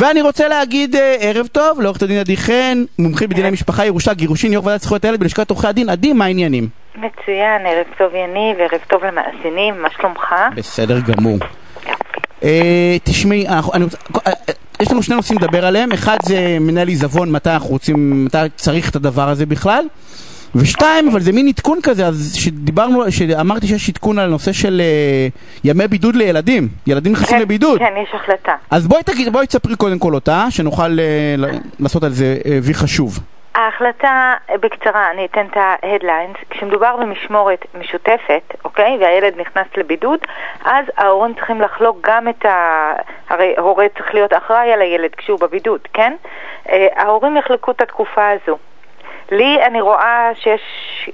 ואני רוצה להגיד אה, ערב טוב לעורכת הדין עדי חן, מומחית בדיני משפחה, ירושה, גירושין, יו"ר ועדת זכויות הילד בלשכת עורכי הדין. עדי, מה העניינים? מצוין, ערב טוב יניב, ערב טוב למאזינים, מה שלומך? בסדר גמור. אה, תשמעי, אה, יש לנו שני נושאים לדבר עליהם, אחד זה מנהל עיזבון, מתי אנחנו רוצים, מתי צריך את הדבר הזה בכלל, ושתיים, אבל זה מין עדכון כזה, אז שדיברנו, שאמרתי שיש עדכון על הנושא של אה, ימי בידוד לילדים, ילדים נכנסים כן, לבידוד. כן, יש החלטה. אז בואי תגיד, בואי תספרי קודם כל אותה, שנוכל ל- לעשות על זה אה, וי חשוב. ההחלטה, בקצרה, אני אתן את ההדליינס, כשמדובר במשמורת משותפת, אוקיי, והילד נכנס לבידוד, אז ההורים צריכים לחלוק גם את ה... הרי הורה צריך להיות אחראי על הילד כשהוא בבידוד, כן? ההורים יחלקו את התקופה הזו. לי אני רואה שיש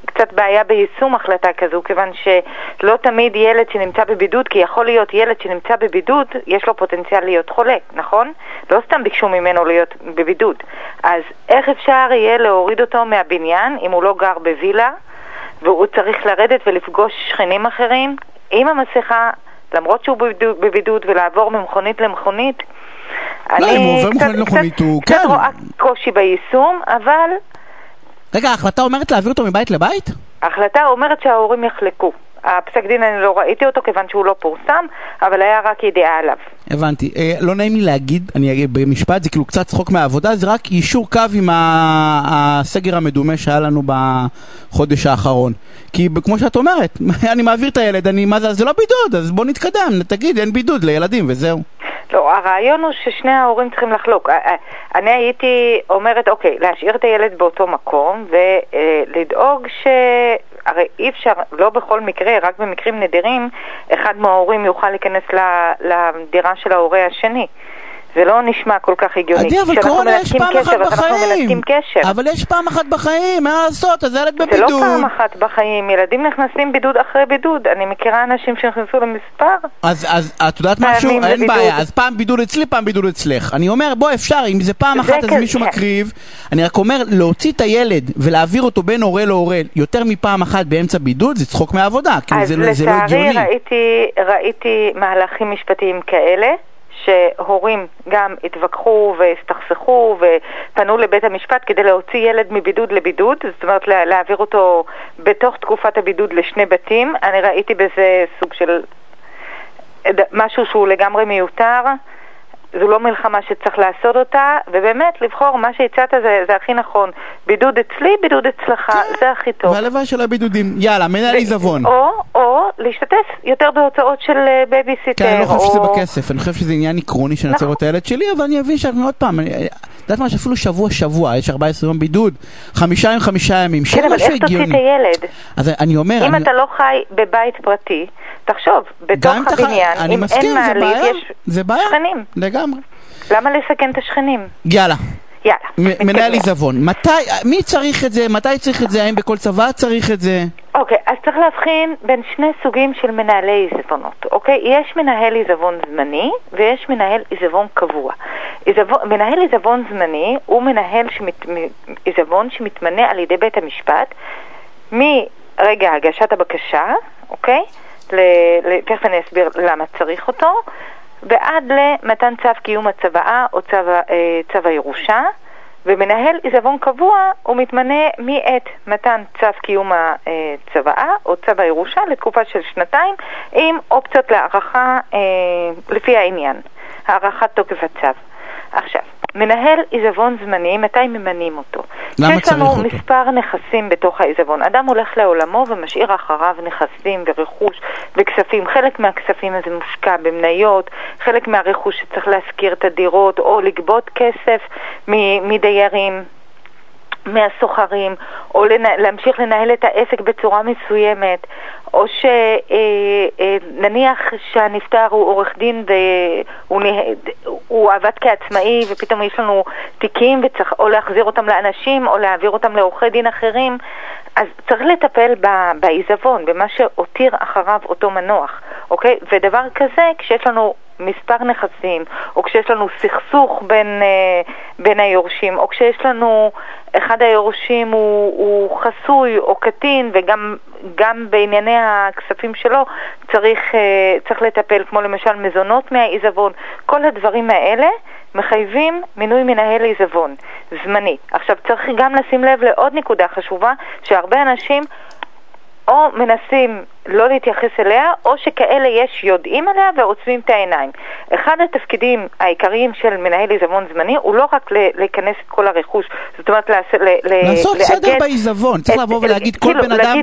קצת בעיה ביישום החלטה כזו, כיוון שלא תמיד ילד שנמצא בבידוד, כי יכול להיות ילד שנמצא בבידוד, יש לו פוטנציאל להיות חולה, נכון? לא סתם ביקשו ממנו להיות בבידוד. אז איך אפשר יהיה להוריד אותו מהבניין אם הוא לא גר בווילה, והוא צריך לרדת ולפגוש שכנים אחרים עם המסכה, למרות שהוא בבידוד, בבידוד ולעבור ממכונית למכונית? לא, אם הוא עובר קצת- מכונית למכונית, קצת- הוא- קצת כן. רואה קושי ביישום, אבל רגע, ההחלטה אומרת להעביר אותו מבית לבית? ההחלטה אומרת שההורים יחלקו. הפסק דין אני לא ראיתי אותו כיוון שהוא לא פורסם, אבל היה רק ידיעה עליו. הבנתי. אה, לא נעים לי להגיד, אני אגיד במשפט, זה כאילו קצת צחוק מהעבודה, זה רק יישור קו עם ה- הסגר המדומה שהיה לנו בחודש האחרון. כי כמו שאת אומרת, אני מעביר את הילד, אני, מה זה, זה לא בידוד, אז בוא נתקדם, תגיד, אין בידוד לילדים וזהו. לא, הרעיון הוא ששני ההורים צריכים לחלוק. אה, אה, אני הייתי אומרת, אוקיי, להשאיר את הילד באותו מקום ולדאוג ש... הרי אי אפשר, לא בכל מקרה, רק במקרים נדירים, אחד מההורים יוכל להיכנס לדירה של ההורה השני. זה לא נשמע כל כך הגיוני. עדי, אבל קורונה יש פעם אחת קשר, אז אנחנו בחיים. מנתקים קשר. אבל יש פעם אחת בחיים, מה לעשות, אז הילד זה לא בבידוד. פעם אחת בחיים, ילדים נכנסים בידוד אחרי בידוד. אני מכירה אנשים שנכנסו למספר. אז, אז את יודעת משהו? אין בבידוד. בעיה, אז פעם בידוד אצלי, פעם בידוד אצלך. אני אומר, בוא אפשר, אם זה פעם זה אחת אז כזה, מישהו כן. מקריב. אני רק אומר, להוציא את הילד ולהעביר אותו בין הורה להורה יותר מפעם אחת באמצע בידוד, זה צחוק מהעבודה. כאילו, אז זה, לא- זה לא לצערי הגיוני. ראיתי, ראיתי מהלכים משפטיים כאלה. שהורים גם התווכחו והסתכסכו ופנו לבית המשפט כדי להוציא ילד מבידוד לבידוד, זאת אומרת לה- להעביר אותו בתוך תקופת הבידוד לשני בתים. אני ראיתי בזה סוג של משהו שהוא לגמרי מיותר. זו לא מלחמה שצריך לעשות אותה, ובאמת לבחור מה שהצעת זה, זה הכי נכון. בידוד אצלי, בידוד אצלך, זה הכי טוב. והלאה של הבידודים. יאללה, מנהל עיזבון. או, או להשתתף יותר בהוצאות של אה, בייביסיטר. כן, אני לא חושב שזה או- בכסף, אני חושב שזה עניין עקרוני שנצר נכון. את הילד שלי, אבל אני אבין שאנחנו עוד פעם, אני- יודעת מה, שאפילו שבוע שבוע, יש 14 יום בידוד, חמישה ימים חמישה ימים, כן, שיהיה אבל משהו איך תוציא את הגיוני. הילד? אז אני אומר, אם אני- אתה לא חי בבית פרטי, תחשוב, בתוך הבניין, אני אם מסכים, אין מעלית, יש זה בעיה. שכנים. לגמרי. למה לסכן את השכנים? יאללה, יאללה. מנהל עיזבון, מתי, מי צריך את זה, מתי צריך את זה, האם בכל צבא צריך את זה? אוקיי, אז צריך להבחין בין שני סוגים של מנהלי עיזבונות, אוקיי? יש מנהל עיזבון זמני ויש מנהל עיזבון קבוע. עיזבון, מנהל עיזבון זמני הוא מנהל שמת, עיזבון שמתמנה על ידי בית המשפט מרגע הגשת הבקשה, אוקיי? ל, תכף אני אסביר למה צריך אותו, ועד למתן צו קיום הצוואה או צו, אה, צו הירושה. ומנהל עיזבון קבוע הוא מתמנה מעת מתן צו קיום הצוואה או צו הירושה לתקופה של שנתיים עם אופציות להארכה אה, לפי העניין, הארכת תוקף הצו. עכשיו, מנהל עיזבון זמני, מתי ממנים אותו? למה יש צריך לנו אותו? מספר נכסים בתוך העיזבון. אדם הולך לעולמו ומשאיר אחריו נכסים ורכוש וכספים. חלק מהכספים הזה מושקע במניות, חלק מהרכוש שצריך להשכיר את הדירות או לגבות כסף מדיירים. מהסוחרים, או להמשיך לנהל את העסק בצורה מסוימת, או שנניח שהנפטר הוא עורך דין והוא עבד כעצמאי ופתאום יש לנו תיקים וצריך או להחזיר אותם לאנשים או להעביר אותם לעורכי דין אחרים, אז צריך לטפל בעיזבון, במה שהותיר אחריו אותו מנוח, אוקיי? ודבר כזה, כשיש לנו מספר נכסים, או כשיש לנו סכסוך בין, אה, בין היורשים, או כשיש לנו, אחד היורשים הוא, הוא חסוי או קטין, וגם גם בענייני הכספים שלו צריך, אה, צריך לטפל, כמו למשל מזונות מהעיזבון, כל הדברים האלה מחייבים מינוי מנהל עיזבון זמני. עכשיו צריך גם לשים לב לעוד נקודה חשובה, שהרבה אנשים או מנסים לא להתייחס אליה, או שכאלה יש יודעים עליה ועוצמים את העיניים. אחד התפקידים העיקריים של מנהל עיזבון זמני הוא לא רק לכנס את כל הרכוש, זאת אומרת לעשות סדר בעיזבון, צריך לבוא ולהגיד כל כאילו, בן אדם...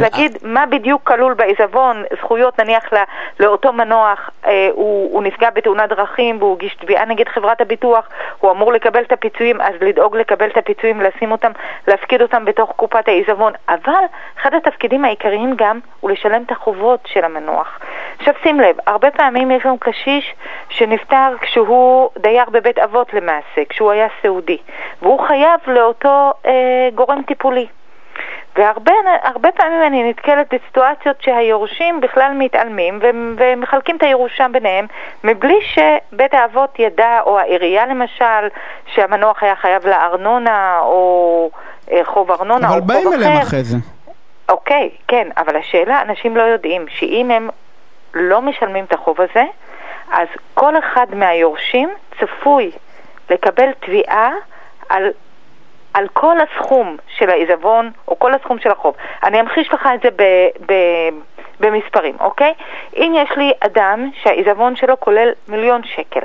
להגיד מה בדיוק כלול בעיזבון, זכויות נניח לא, לאותו מנוח, אה, הוא, הוא נפגע בתאונת דרכים והוא הגיש תביעה נגד חברת הביטוח, הוא אמור לקבל את הפיצויים, אז לדאוג לקבל את הפיצויים, לשים אותם, להפקיד אותם בתוך קופת העיזבון. אבל אחד התפקידים העיקריים גם הוא לשלם את החובות של המנוח. עכשיו שים לב, הרבה פעמים יש לנו קשיש שנפטר כשהוא דייר בבית אבות למעשה, כשהוא היה סעודי, והוא חייב לאותו אה, גורם טיפולי. והרבה פעמים אני נתקלת בסיטואציות שהיורשים בכלל מתעלמים ומחלקים את הירושה ביניהם מבלי שבית האבות ידע, או העירייה למשל, שהמנוח היה חייב לארנונה או אה, חוב ארנונה או חוב אחר. אבל באים אליהם אחרי זה. אוקיי, כן, אבל השאלה, אנשים לא יודעים שאם הם לא משלמים את החוב הזה, אז כל אחד מהיורשים צפוי לקבל תביעה על על כל הסכום של העיזבון או כל הסכום של החוב. אני אמחיש לך את זה ב, ב, במספרים, אוקיי? אם יש לי אדם שהעיזבון שלו כולל מיליון שקל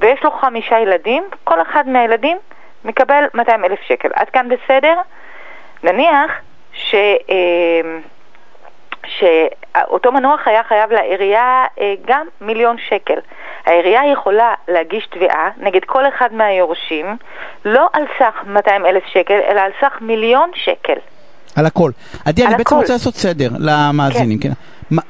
ויש לו חמישה ילדים, כל אחד מהילדים מקבל 200 אלף שקל. עד כאן בסדר? נניח ש... אה, שאותו מנוח היה חייב לעירייה אה, גם מיליון שקל. העירייה יכולה להגיש תביעה נגד כל אחד מהיורשים, לא על סך 200 אלף שקל, אלא על סך מיליון שקל. על הכל. עדי, אני בעצם רוצה לעשות סדר למאזינים, כן. כן.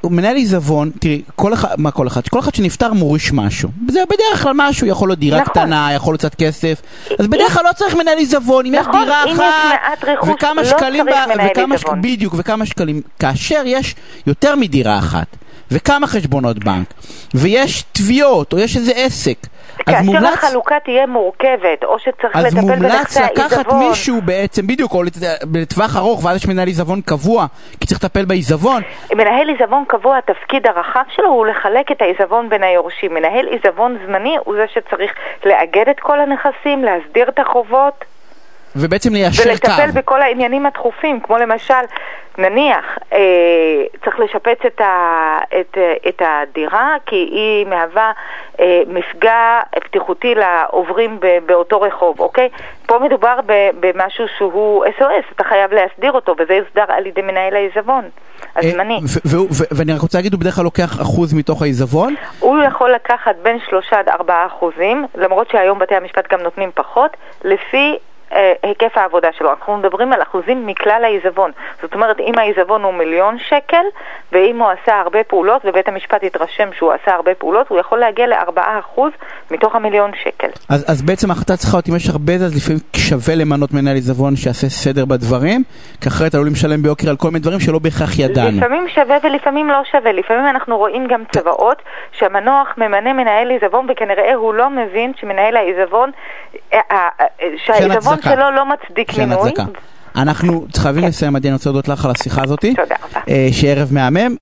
מנהל עיזבון, תראי, כל אחד, מה כל אחד? כל אחד שנפטר מוריש משהו. זה בדרך כלל משהו, יכול להיות דירה נכון. קטנה, יכול להיות קצת כסף. אז בדרך כלל לא צריך מנהל עיזבון, אם נכון, יש דירה אם אחת, יש רכוש, וכמה לא שקלים, מנהל וכמה עיזבון. בדיוק, וכמה שקלים. כאשר יש יותר מדירה אחת, וכמה חשבונות בנק, ויש תביעות, או יש איזה עסק, אז כאשר מומלץ... החלוקה תהיה מורכבת, או שצריך אז לטפל מומלץ בנכסי לקחת העיזבון. מישהו בעצם, בדיוק, או לטווח ארוך, ואז יש מנהל עיזבון קבוע, כי צריך לטפל בעיזבון. מנהל עיזבון קבוע, התפקיד הרחב שלו הוא לחלק את העיזבון בין היורשים. מנהל עיזבון זמני הוא זה שצריך לאגד את כל הנכסים, להסדיר את החובות ובעצם ליישר ולטפל קו. בכל העניינים הדחופים, כמו למשל, נניח, אה, צריך לשפץ את, ה, את, את הדירה כי היא מהווה אה, מפגע בטיחותי לעוברים ב, באותו רחוב, אוקיי? פה מדובר ב, במשהו שהוא SOS, אתה חייב להסדיר אותו, וזה יוסדר על ידי מנהל העיזבון הזמני. אה, ואני רק רוצה להגיד, הוא בדרך כלל לוקח אחוז מתוך העיזבון. הוא יכול לקחת בין שלושה עד ארבעה אחוזים, למרות שהיום בתי המשפט גם נותנים פחות, לפי היקף העבודה שלו. אנחנו מדברים על אחוזים מכלל העיזבון. זאת אומרת, אם העיזבון הוא מיליון שקל, ואם הוא עשה הרבה פעולות, ובית המשפט יתרשם שהוא עשה הרבה פעולות, הוא יכול להגיע לארבעה אחוז מתוך המיליון שקל. אז, אז בעצם ההחלטה צריכה להיות, אם יש הרבה זה, אז לפעמים שווה למנות מנהל עיזבון שיעשה סדר בדברים, כי אחרת עלולים לשלם ביוקר על כל מיני דברים שלא בהכרח ידענו. לפעמים שווה ולפעמים לא שווה. לפעמים אנחנו רואים גם צוואות שהמנוח ממנה מנהל עיזבון וכנראה הוא לא מבין שמנהל העיזבון, אה, אה, אה, שהעיזבון. שלו לא מצדיק מינוי. אנחנו חייבים לסיים, עדי, אני רוצה להודות לך על השיחה הזאת. תודה רבה. אה, שיהיה ערב מהמם.